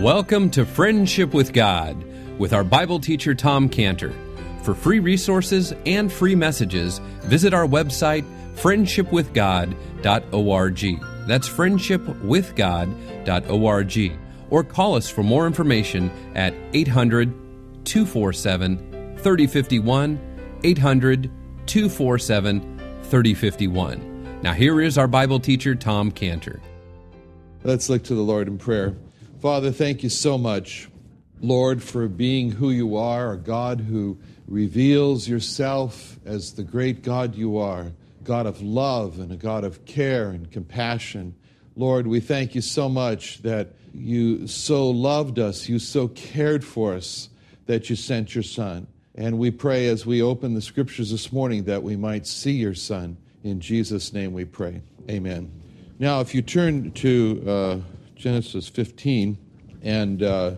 Welcome to Friendship with God with our Bible teacher Tom Cantor. For free resources and free messages, visit our website friendshipwithgod.org. That's friendshipwithgod.org. Or call us for more information at 800 247 3051. 800 247 3051. Now, here is our Bible teacher, Tom Cantor. Let's look to the Lord in prayer. Father, thank you so much, Lord, for being who you are, a God who reveals yourself as the great God you are, God of love and a God of care and compassion. Lord, we thank you so much that you so loved us, you so cared for us that you sent your Son. And we pray as we open the scriptures this morning that we might see your Son. In Jesus' name we pray. Amen. Now, if you turn to uh, Genesis 15, and, uh,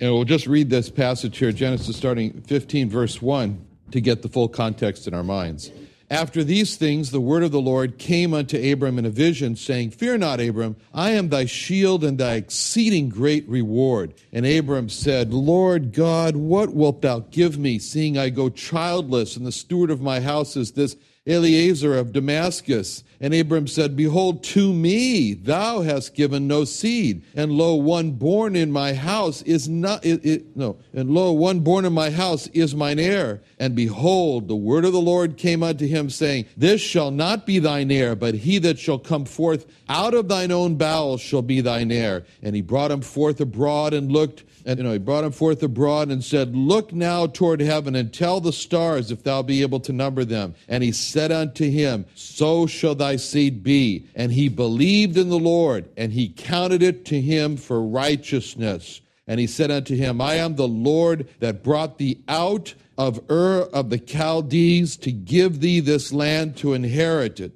and we'll just read this passage here, Genesis starting 15, verse 1, to get the full context in our minds. After these things, the word of the Lord came unto Abram in a vision, saying, Fear not, Abram, I am thy shield and thy exceeding great reward. And Abram said, Lord God, what wilt thou give me, seeing I go childless, and the steward of my house is this Eliezer of Damascus. And Abram said, Behold, to me thou hast given no seed, and lo, one born in my house is not, it, it, no, and lo, one born in my house is mine heir. And behold, the word of the Lord came unto him, saying, This shall not be thine heir, but he that shall come forth out of thine own bowels shall be thine heir. And he brought him forth abroad and looked, and you know, he brought him forth abroad and said, Look now toward heaven and tell the stars if thou be able to number them. And he said unto him, So shall thy seed be. And he believed in the Lord, and he counted it to him for righteousness. And he said unto him, I am the Lord that brought thee out of Ur of the Chaldees to give thee this land to inherit it.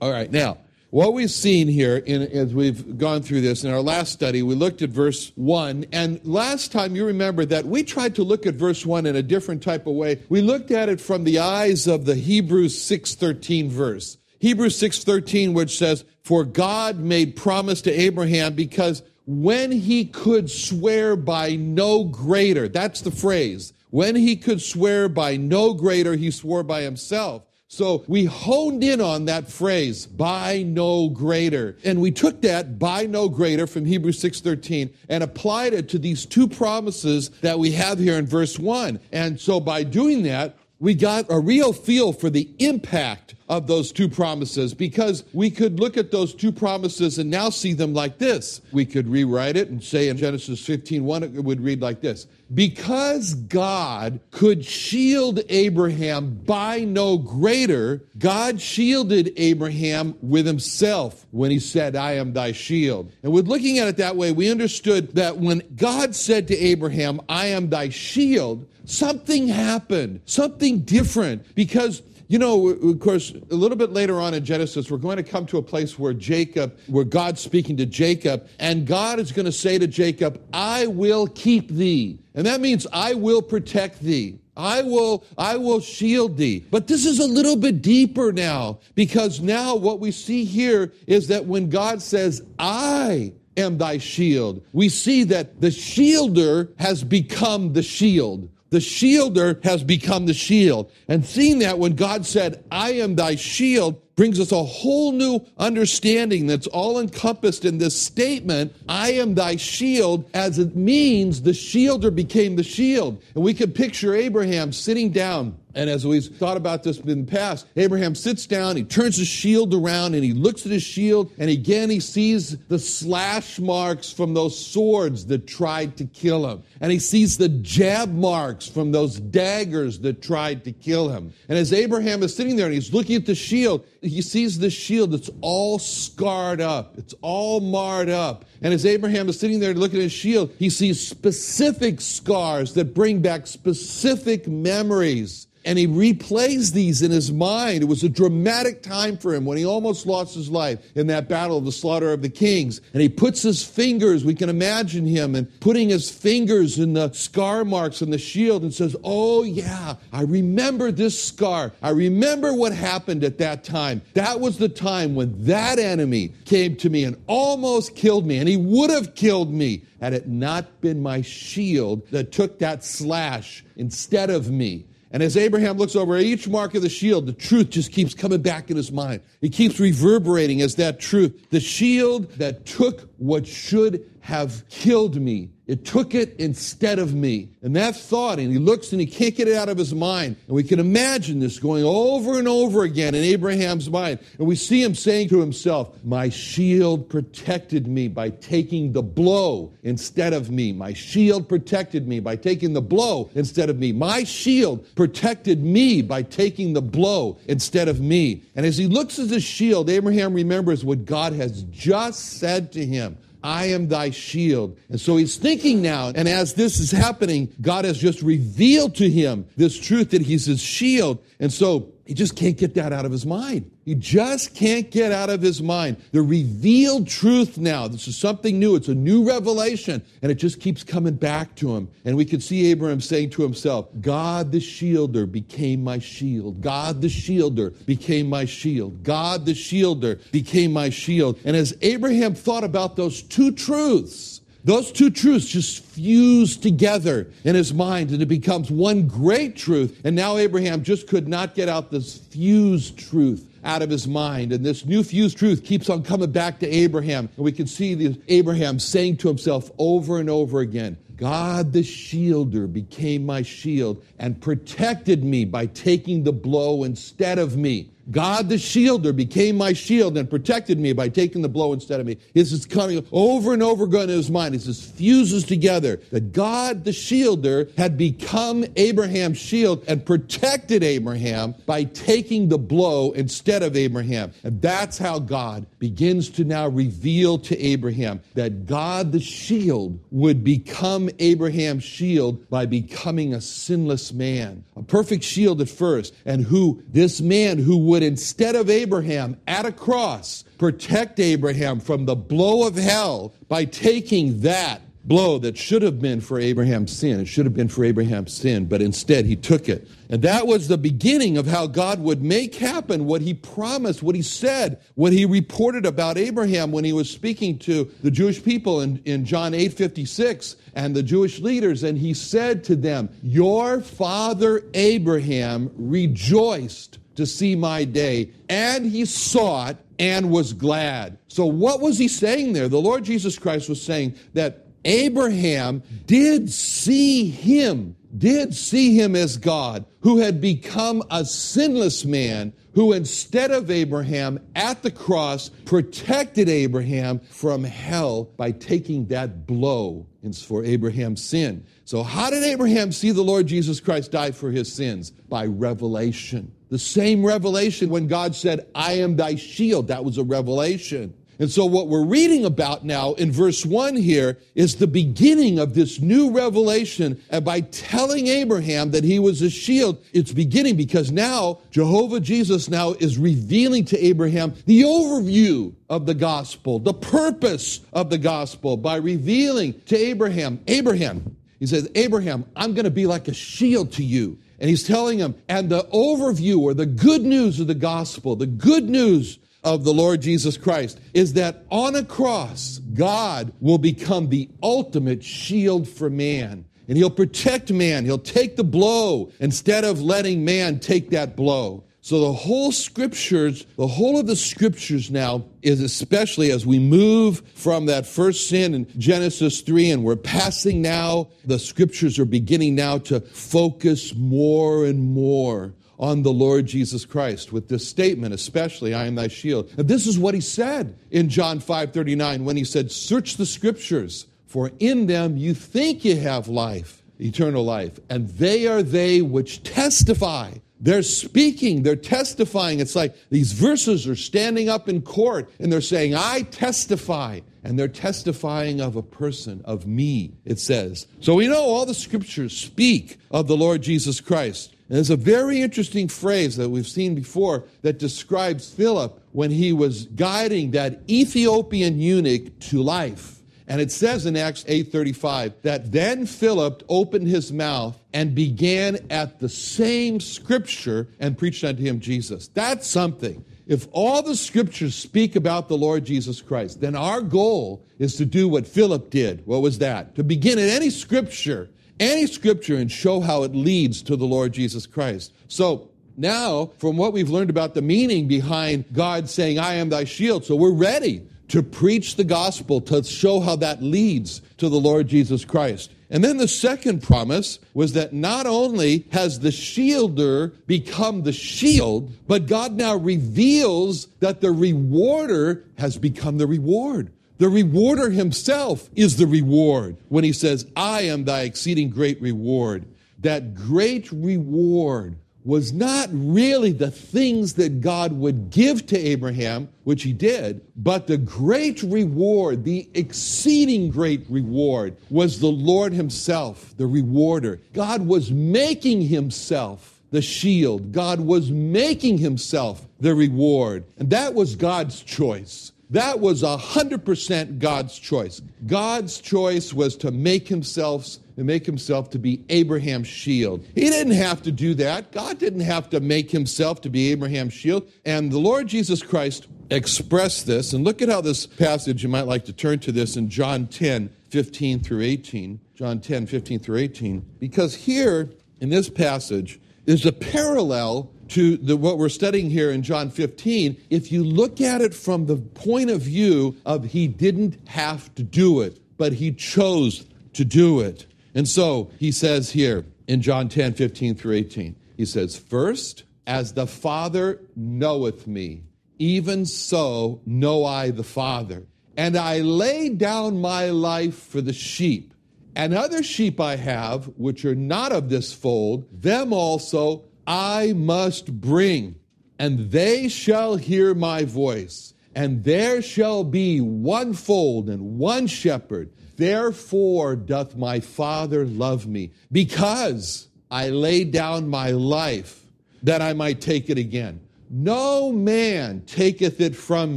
All right, now, what we've seen here in, as we've gone through this in our last study, we looked at verse 1. And last time you remember that we tried to look at verse 1 in a different type of way. We looked at it from the eyes of the Hebrews 6.13 verse. Hebrews 6.13 which says, For God made promise to Abraham because when he could swear by no greater, that's the phrase, when he could swear by no greater, he swore by himself. So we honed in on that phrase, by no greater. And we took that by no greater from Hebrews 6:13 and applied it to these two promises that we have here in verse 1. And so by doing that, we got a real feel for the impact of those two promises because we could look at those two promises and now see them like this. We could rewrite it and say in Genesis 15 1, it would read like this Because God could shield Abraham by no greater, God shielded Abraham with himself when he said, I am thy shield. And with looking at it that way, we understood that when God said to Abraham, I am thy shield, something happened, something different, because you know, of course, a little bit later on in Genesis, we're going to come to a place where Jacob, where God's speaking to Jacob, and God is going to say to Jacob, I will keep thee. And that means I will protect thee. I will, I will shield thee. But this is a little bit deeper now, because now what we see here is that when God says, I am thy shield, we see that the shielder has become the shield. The shielder has become the shield. And seeing that when God said, I am thy shield, brings us a whole new understanding that's all encompassed in this statement, I am thy shield, as it means the shielder became the shield. And we can picture Abraham sitting down and as we've thought about this in the past, Abraham sits down, he turns his shield around, and he looks at his shield, and again he sees the slash marks from those swords that tried to kill him. And he sees the jab marks from those daggers that tried to kill him. And as Abraham is sitting there and he's looking at the shield, he sees the shield that's all scarred up, it's all marred up. And as Abraham is sitting there looking at his shield, he sees specific scars that bring back specific memories and he replays these in his mind. It was a dramatic time for him when he almost lost his life in that battle of the slaughter of the kings. And he puts his fingers, we can imagine him, and putting his fingers in the scar marks on the shield and says, Oh, yeah, I remember this scar. I remember what happened at that time. That was the time when that enemy came to me and almost killed me, and he would have killed me had it not been my shield that took that slash instead of me. And as Abraham looks over each mark of the shield, the truth just keeps coming back in his mind. It keeps reverberating as that truth. The shield that took what should have killed me it took it instead of me. And that thought, and he looks and he can't get it out of his mind. And we can imagine this going over and over again in Abraham's mind. And we see him saying to himself, My shield protected me by taking the blow instead of me. My shield protected me by taking the blow instead of me. My shield protected me by taking the blow instead of me. And as he looks at his shield, Abraham remembers what God has just said to him. I am thy shield. And so he's thinking now, and as this is happening, God has just revealed to him this truth that he's his shield. And so he just can't get that out of his mind. He just can't get out of his mind. The revealed truth now, this is something new. It's a new revelation, and it just keeps coming back to him. And we can see Abraham saying to himself, God the shielder became my shield. God the shielder became my shield. God the shielder became my shield. And as Abraham thought about those two truths, those two truths just fuse together in his mind and it becomes one great truth. And now Abraham just could not get out this fused truth out of his mind. And this new fused truth keeps on coming back to Abraham. And we can see Abraham saying to himself over and over again, God the shielder became my shield and protected me by taking the blow instead of me. God the shielder became my shield and protected me by taking the blow instead of me. This is coming over and over again in his mind. It just fuses together that God the shielder had become Abraham's shield and protected Abraham by taking the blow instead of Abraham. And that's how God begins to now reveal to Abraham that God the shield would become Abraham's shield by becoming a sinless man, a perfect shield at first, and who this man who would, instead of Abraham at a cross, protect Abraham from the blow of hell by taking that blow that should have been for Abraham's sin. It should have been for Abraham's sin, but instead he took it. And that was the beginning of how God would make happen what he promised, what he said, what he reported about Abraham when he was speaking to the Jewish people in, in John 8 56 and the Jewish leaders. And he said to them, Your father Abraham rejoiced to see my day. And he saw it and was glad. So, what was he saying there? The Lord Jesus Christ was saying that Abraham did see him, did see him as God, who had become a sinless man, who instead of Abraham at the cross protected Abraham from hell by taking that blow for Abraham's sin. So, how did Abraham see the Lord Jesus Christ die for his sins? By revelation. The same revelation when God said, I am thy shield. That was a revelation. And so, what we're reading about now in verse 1 here is the beginning of this new revelation. And by telling Abraham that he was a shield, it's beginning because now Jehovah Jesus now is revealing to Abraham the overview of the gospel, the purpose of the gospel by revealing to Abraham, Abraham, he says, Abraham, I'm going to be like a shield to you. And he's telling him, and the overview or the good news of the gospel, the good news of the Lord Jesus Christ is that on a cross, God will become the ultimate shield for man. And he'll protect man. He'll take the blow instead of letting man take that blow. So the whole scriptures, the whole of the scriptures now is especially as we move from that first sin in Genesis 3 and we're passing now, the scriptures are beginning now to focus more and more on the Lord Jesus Christ with this statement, especially, I am thy shield. And this is what he said in John 5 39 when he said, Search the scriptures, for in them you think you have life, eternal life, and they are they which testify they're speaking, they're testifying. It's like these verses are standing up in court and they're saying, I testify. And they're testifying of a person, of me, it says. So we know all the scriptures speak of the Lord Jesus Christ. And there's a very interesting phrase that we've seen before that describes Philip when he was guiding that Ethiopian eunuch to life. And it says in Acts 8:35 that then Philip opened his mouth and began at the same scripture and preached unto him Jesus. That's something. If all the scriptures speak about the Lord Jesus Christ, then our goal is to do what Philip did. What was that? To begin at any scripture, any scripture, and show how it leads to the Lord Jesus Christ. So now, from what we've learned about the meaning behind God saying, I am thy shield, so we're ready to preach the gospel, to show how that leads to the Lord Jesus Christ. And then the second promise was that not only has the shielder become the shield, but God now reveals that the rewarder has become the reward. The rewarder himself is the reward when he says, I am thy exceeding great reward. That great reward was not really the things that God would give to Abraham, which he did, but the great reward, the exceeding great reward, was the Lord himself, the rewarder. God was making himself the shield, God was making himself the reward. And that was God's choice. That was 100% God's choice. God's choice was to make himself and make himself to be Abraham's shield. He didn't have to do that. God didn't have to make himself to be Abraham's shield. And the Lord Jesus Christ expressed this. And look at how this passage, you might like to turn to this in John 10, 15 through 18. John 10, 15 through 18. Because here in this passage is a parallel to the, what we're studying here in John 15. If you look at it from the point of view of he didn't have to do it, but he chose to do it. And so he says here in John 10, 15 through 18, he says, First, as the Father knoweth me, even so know I the Father. And I lay down my life for the sheep. And other sheep I have, which are not of this fold, them also I must bring. And they shall hear my voice. And there shall be one fold and one shepherd. Therefore doth my Father love me, because I lay down my life that I might take it again. No man taketh it from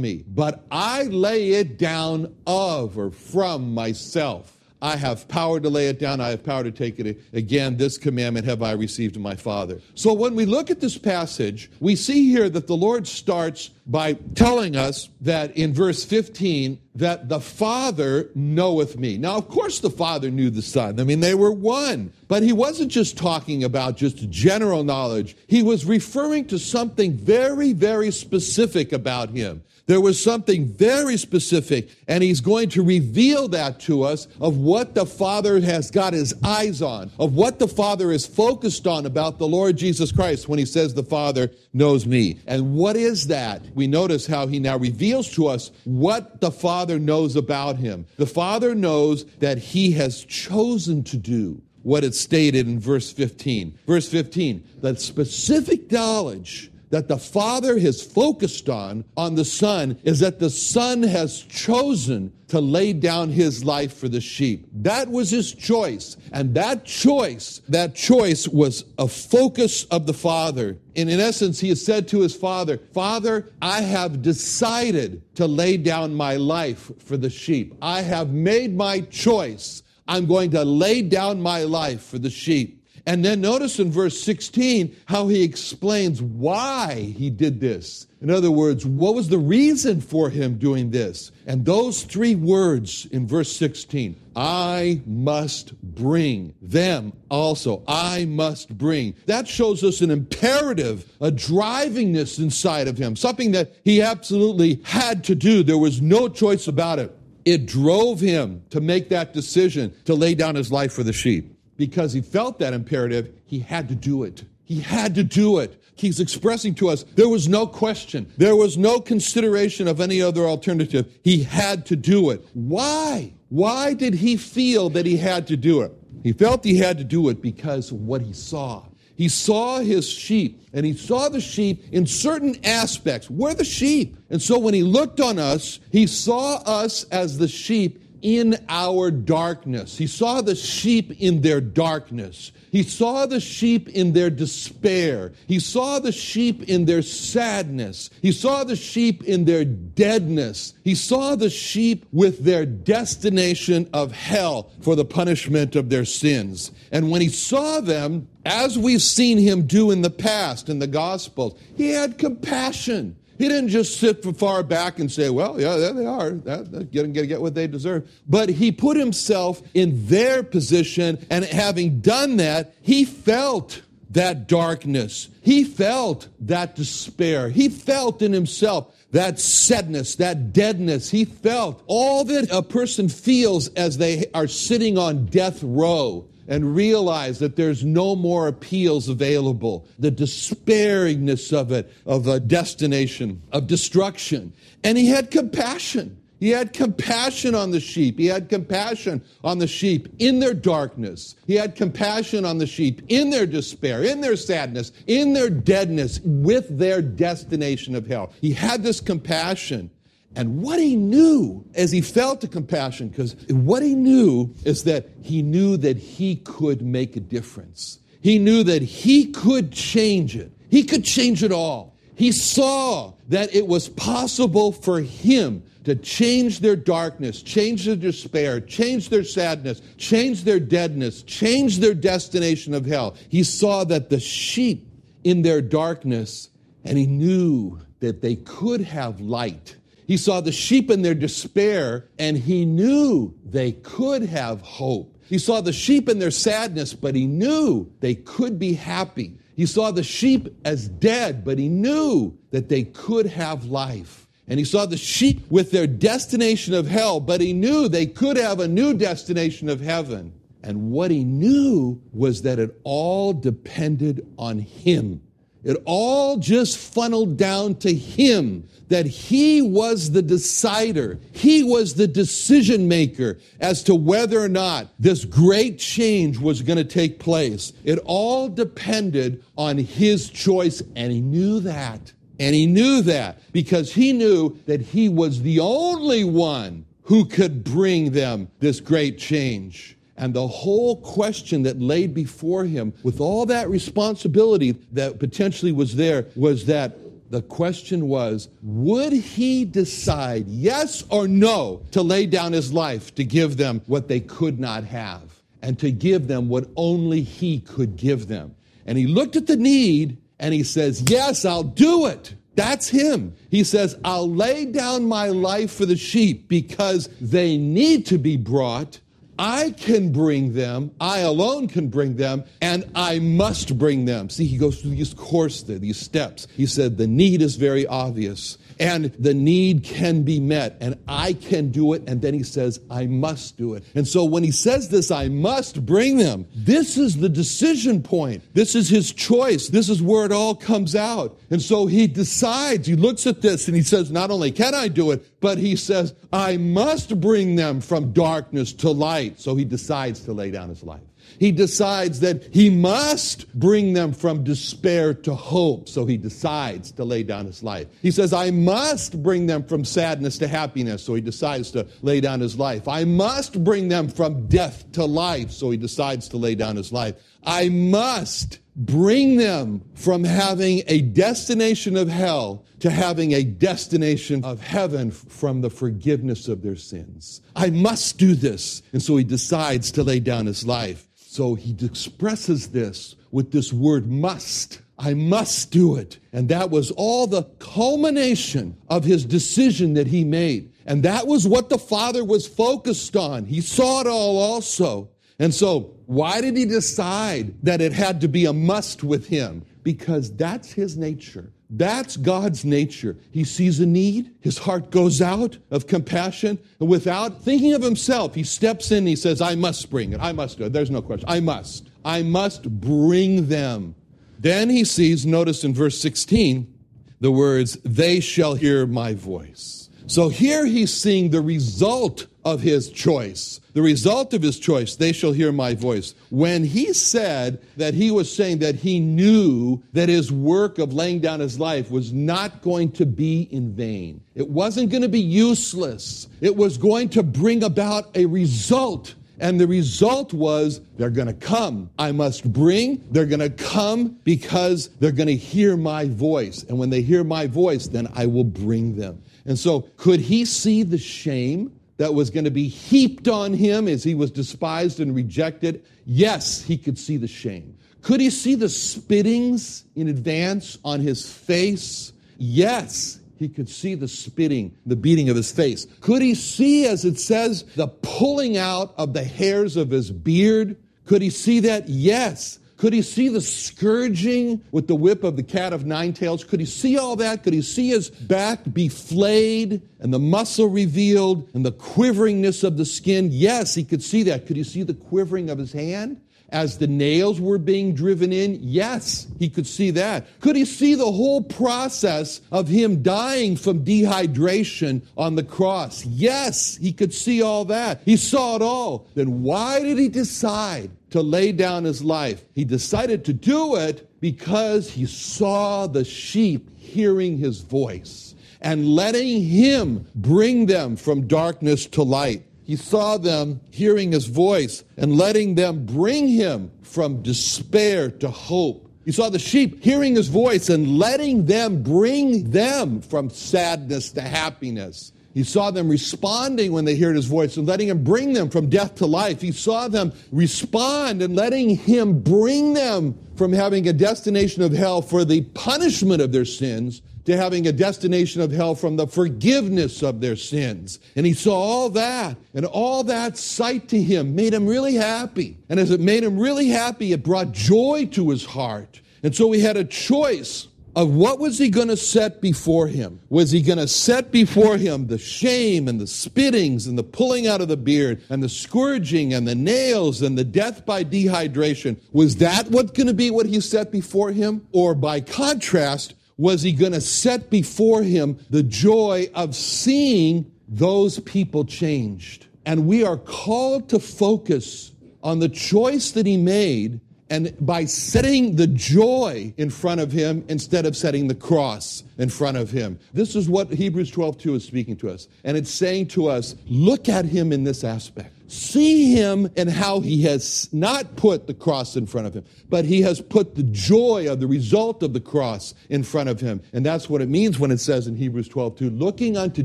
me, but I lay it down of or from myself. I have power to lay it down. I have power to take it again. This commandment have I received of my Father. So when we look at this passage, we see here that the Lord starts by telling us that in verse 15, that the Father knoweth me. Now, of course, the Father knew the Son. I mean, they were one. But he wasn't just talking about just general knowledge. He was referring to something very, very specific about him. There was something very specific, and he's going to reveal that to us of what the Father has got his eyes on, of what the Father is focused on about the Lord Jesus Christ when he says the Father knows me. And what is that? We notice how he now reveals to us what the Father knows about him. The Father knows that he has chosen to do what it stated in verse 15. Verse 15, that specific knowledge that the Father has focused on, on the Son, is that the Son has chosen to lay down his life for the sheep. That was his choice. And that choice, that choice was a focus of the Father. And in essence, he has said to his Father, Father, I have decided to lay down my life for the sheep. I have made my choice. I'm going to lay down my life for the sheep. And then notice in verse 16 how he explains why he did this. In other words, what was the reason for him doing this? And those three words in verse 16 I must bring them also. I must bring. That shows us an imperative, a drivingness inside of him, something that he absolutely had to do. There was no choice about it. It drove him to make that decision to lay down his life for the sheep because he felt that imperative, he had to do it. He had to do it. He's expressing to us there was no question, there was no consideration of any other alternative. He had to do it. Why? Why did he feel that he had to do it? He felt he had to do it because of what he saw. He saw his sheep, and he saw the sheep in certain aspects. We're the sheep. And so when he looked on us, he saw us as the sheep in our darkness. He saw the sheep in their darkness. He saw the sheep in their despair. He saw the sheep in their sadness. He saw the sheep in their deadness. He saw the sheep with their destination of hell for the punishment of their sins. And when he saw them, as we've seen him do in the past in the Gospels, he had compassion. He didn't just sit far back and say, well, yeah, there they are. That, get, get, get what they deserve. But he put himself in their position, and having done that, he felt that darkness. He felt that despair. He felt in himself that sadness, that deadness. He felt all that a person feels as they are sitting on death row and realize that there's no more appeals available. The despairingness of it, of a destination of destruction. And he had compassion. He had compassion on the sheep. He had compassion on the sheep in their darkness. He had compassion on the sheep in their despair, in their sadness, in their deadness, with their destination of hell. He had this compassion. And what he knew as he felt the compassion, because what he knew is that he knew that he could make a difference. He knew that he could change it. He could change it all. He saw that it was possible for him to change their darkness, change their despair, change their sadness, change their deadness, change their destination of hell. He saw that the sheep in their darkness, and he knew that they could have light he saw the sheep in their despair, and he knew they could have hope. He saw the sheep in their sadness, but he knew they could be happy. He saw the sheep as dead, but he knew that they could have life. And he saw the sheep with their destination of hell, but he knew they could have a new destination of heaven. And what he knew was that it all depended on him. It all just funneled down to him that he was the decider. He was the decision maker as to whether or not this great change was going to take place. It all depended on his choice, and he knew that. And he knew that because he knew that he was the only one who could bring them this great change. And the whole question that laid before him, with all that responsibility that potentially was there, was that the question was would he decide, yes or no, to lay down his life to give them what they could not have and to give them what only he could give them? And he looked at the need and he says, Yes, I'll do it. That's him. He says, I'll lay down my life for the sheep because they need to be brought I can bring them, I alone can bring them, and I must bring them. See, he goes through these course there, these steps. He said the need is very obvious and the need can be met and I can do it. And then he says, I must do it. And so when he says this, I must bring them, this is the decision point. This is his choice. This is where it all comes out. And so he decides, he looks at this and he says, not only can I do it, but he says, I must bring them from darkness to light. So he decides to lay down his life. He decides that he must bring them from despair to hope, so he decides to lay down his life. He says, I must bring them from sadness to happiness, so he decides to lay down his life. I must bring them from death to life, so he decides to lay down his life. I must bring them from having a destination of hell to having a destination of heaven from the forgiveness of their sins. I must do this. And so he decides to lay down his life. So he expresses this with this word must. I must do it. And that was all the culmination of his decision that he made. And that was what the Father was focused on. He saw it all also. And so, why did he decide that it had to be a must with him? Because that's his nature. That's God's nature. He sees a need, his heart goes out of compassion, and without thinking of himself, he steps in, he says, I must bring it. I must do it. There's no question. I must. I must bring them. Then he sees, notice in verse 16, the words, They shall hear my voice. So here he's seeing the result of his choice. The result of his choice, they shall hear my voice. When he said that he was saying that he knew that his work of laying down his life was not going to be in vain, it wasn't going to be useless, it was going to bring about a result. And the result was they're going to come. I must bring. They're going to come because they're going to hear my voice. And when they hear my voice, then I will bring them. And so, could he see the shame that was going to be heaped on him as he was despised and rejected? Yes, he could see the shame. Could he see the spittings in advance on his face? Yes, he could see the spitting, the beating of his face. Could he see, as it says, the pulling out of the hairs of his beard? Could he see that? Yes. Could he see the scourging with the whip of the cat of nine tails? Could he see all that? Could he see his back be flayed and the muscle revealed and the quiveringness of the skin? Yes, he could see that. Could he see the quivering of his hand? as the nails were being driven in? Yes, he could see that. Could he see the whole process of him dying from dehydration on the cross? Yes, he could see all that. He saw it all. Then why did he decide to lay down his life? He decided to do it because he saw the sheep hearing his voice and letting him bring them from darkness to light he saw them hearing his voice and letting them bring him from despair to hope. He saw the sheep hearing his voice and letting them bring them from sadness to happiness. He saw them responding when they heard his voice and letting him bring them from death to life. He saw them respond and letting him bring them from having a destination of hell for the punishment of their sins to having a destination of hell from the forgiveness of their sins. And he saw all that, and all that sight to him made him really happy. And as it made him really happy, it brought joy to his heart. And so he had a choice of what was he going to set before him? Was he going to set before him the shame and the spittings and the pulling out of the beard and the scourging and the nails and the death by dehydration? Was that what's going to be what he set before him? Or by contrast, was he going to set before him the joy of seeing those people changed. And we are called to focus on the choice that he made and by setting the joy in front of him instead of setting the cross in front of him. This is what Hebrews 12 2 is speaking to us. And it's saying to us, look at him in this aspect. See him and how he has not put the cross in front of him, but he has put the joy of the result of the cross in front of him. And that's what it means when it says in Hebrews 12 2, looking unto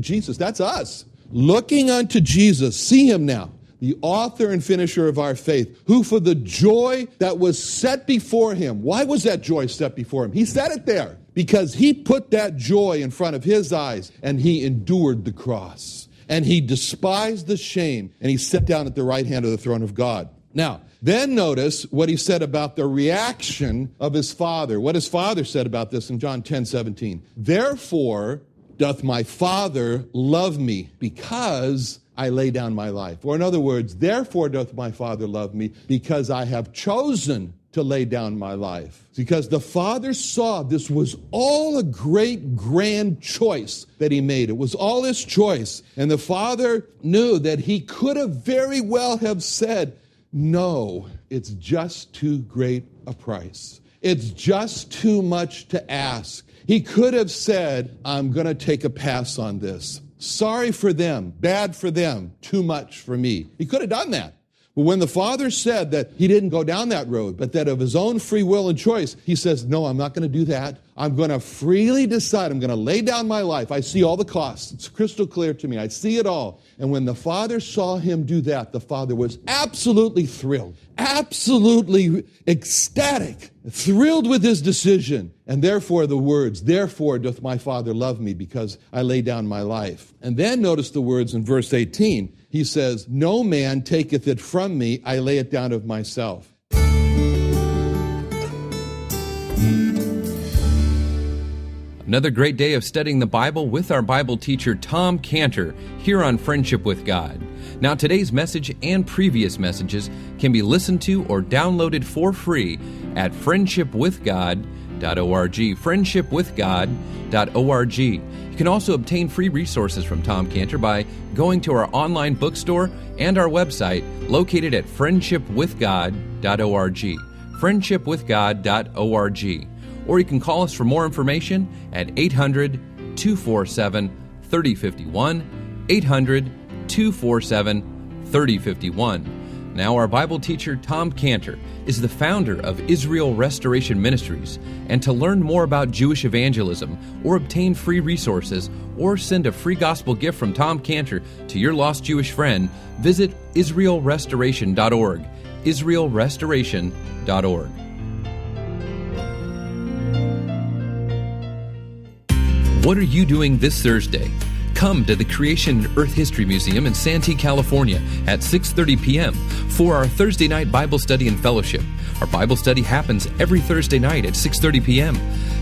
Jesus. That's us. Looking unto Jesus. See him now the author and finisher of our faith, who for the joy that was set before him, why was that joy set before him? He said it there because he put that joy in front of his eyes and he endured the cross. And he despised the shame and he sat down at the right hand of the throne of God. Now, then notice what he said about the reaction of his father. What his father said about this in John 10 17. Therefore doth my father love me because I lay down my life. Or, in other words, therefore doth my Father love me, because I have chosen to lay down my life. Because the Father saw this was all a great, grand choice that He made. It was all His choice. And the Father knew that He could have very well have said, No, it's just too great a price. It's just too much to ask. He could have said, I'm going to take a pass on this. Sorry for them, bad for them, too much for me. He could have done that. But when the father said that he didn't go down that road, but that of his own free will and choice, he says, No, I'm not going to do that. I'm going to freely decide. I'm going to lay down my life. I see all the costs. It's crystal clear to me. I see it all. And when the father saw him do that, the father was absolutely thrilled, absolutely ecstatic, thrilled with his decision. And therefore, the words, Therefore doth my father love me because I lay down my life. And then notice the words in verse 18. He says, No man taketh it from me, I lay it down of myself. Another great day of studying the Bible with our Bible teacher Tom Cantor here on Friendship with God. Now, today's message and previous messages can be listened to or downloaded for free at friendshipwithgod.org. Friendshipwithgod.org. You can also obtain free resources from Tom Cantor by going to our online bookstore and our website located at friendshipwithgod.org. Friendshipwithgod.org or you can call us for more information at 800 247 3051. 800 247 3051. Now, our Bible teacher, Tom Cantor, is the founder of Israel Restoration Ministries. And to learn more about Jewish evangelism, or obtain free resources, or send a free gospel gift from Tom Cantor to your lost Jewish friend, visit IsraelRestoration.org. IsraelRestoration.org. What are you doing this Thursday? Come to the Creation and Earth History Museum in Santee, California at 6:30 p.m. for our Thursday night Bible study and fellowship. Our Bible study happens every Thursday night at 6:30 p.m.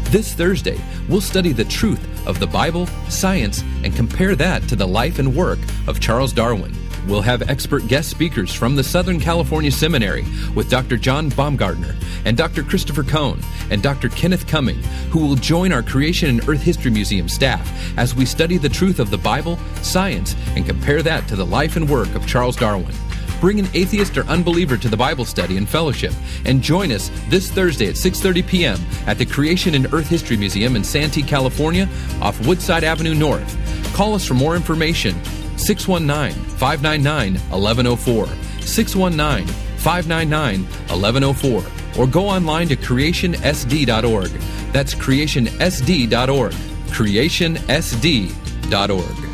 This Thursday, we'll study the truth of the Bible, science, and compare that to the life and work of Charles Darwin. We'll have expert guest speakers from the Southern California Seminary with Dr. John Baumgardner and Dr. Christopher Cohn and Dr. Kenneth Cumming, who will join our Creation and Earth History Museum staff as we study the truth of the Bible, science, and compare that to the life and work of Charles Darwin. Bring an atheist or unbeliever to the Bible study and fellowship and join us this Thursday at 6:30 p.m. at the Creation and Earth History Museum in Santee, California, off Woodside Avenue North. Call us for more information 619 599 1104. 619 599 1104. Or go online to creationsd.org. That's creationsd.org. Creationsd.org.